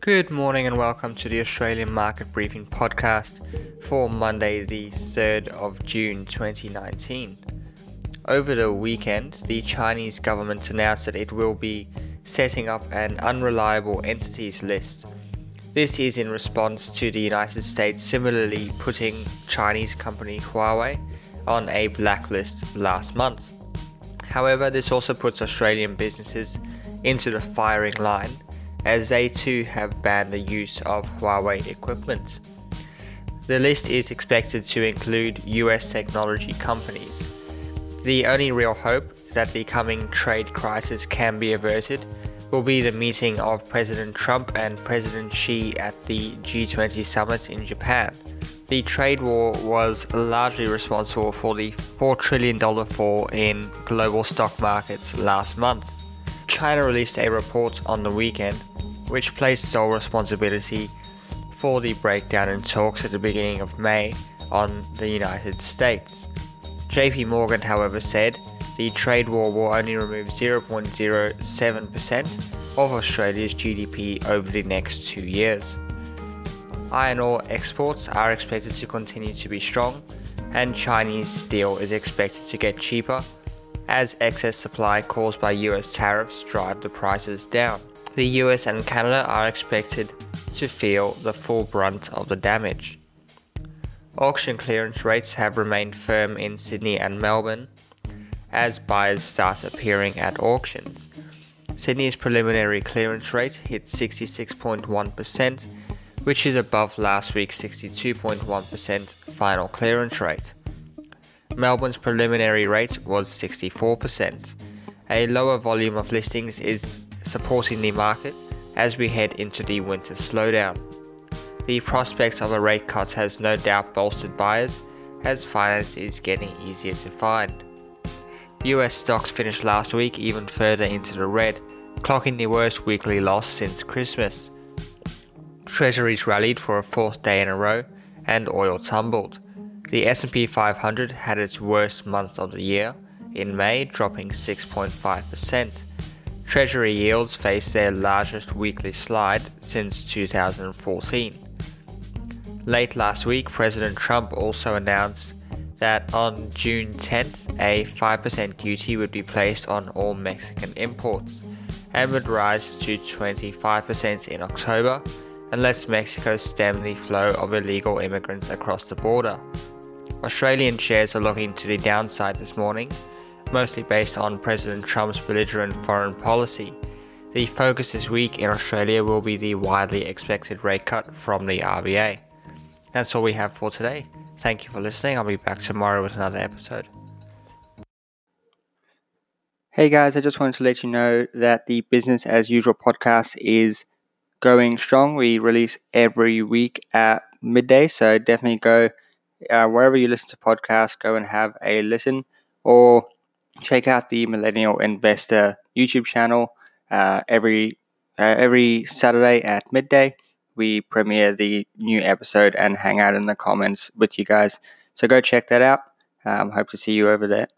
Good morning and welcome to the Australian Market Briefing podcast for Monday, the 3rd of June 2019. Over the weekend, the Chinese government announced that it will be setting up an unreliable entities list. This is in response to the United States similarly putting Chinese company Huawei on a blacklist last month. However, this also puts Australian businesses into the firing line as they too have banned the use of Huawei equipment. The list is expected to include US technology companies. The only real hope that the coming trade crisis can be averted will be the meeting of President Trump and President Xi at the G20 summit in Japan. The trade war was largely responsible for the $4 trillion fall in global stock markets last month. China released a report on the weekend which placed sole responsibility for the breakdown in talks at the beginning of May on the United States. JP Morgan, however, said the trade war will only remove 0.07% of Australia's GDP over the next two years. Iron ore exports are expected to continue to be strong, and Chinese steel is expected to get cheaper as excess supply caused by US tariffs drive the prices down. The US and Canada are expected to feel the full brunt of the damage. Auction clearance rates have remained firm in Sydney and Melbourne as buyers start appearing at auctions. Sydney's preliminary clearance rate hit 66.1%, which is above last week's 62.1% final clearance rate. Melbourne's preliminary rate was 64%. A lower volume of listings is supporting the market as we head into the winter slowdown. The prospects of a rate cut has no doubt bolstered buyers as finance is getting easier to find. US stocks finished last week even further into the red, clocking the worst weekly loss since Christmas. Treasuries rallied for a fourth day in a row and oil tumbled. The S&P 500 had its worst month of the year in May, dropping 6.5%. Treasury yields faced their largest weekly slide since 2014. Late last week, President Trump also announced that on June 10th, a 5% duty would be placed on all Mexican imports and would rise to 25% in October unless Mexico stem the flow of illegal immigrants across the border. Australian shares are looking to the downside this morning, mostly based on President Trump's belligerent foreign policy. The focus this week in Australia will be the widely expected rate cut from the RBA. That's all we have for today. Thank you for listening. I'll be back tomorrow with another episode. Hey guys, I just wanted to let you know that the Business as Usual podcast is going strong. We release every week at midday, so definitely go uh, wherever you listen to podcasts, go and have a listen or check out the Millennial Investor YouTube channel uh, every uh, every Saturday at midday. We premiere the new episode and hang out in the comments with you guys. So go check that out. Um, hope to see you over there.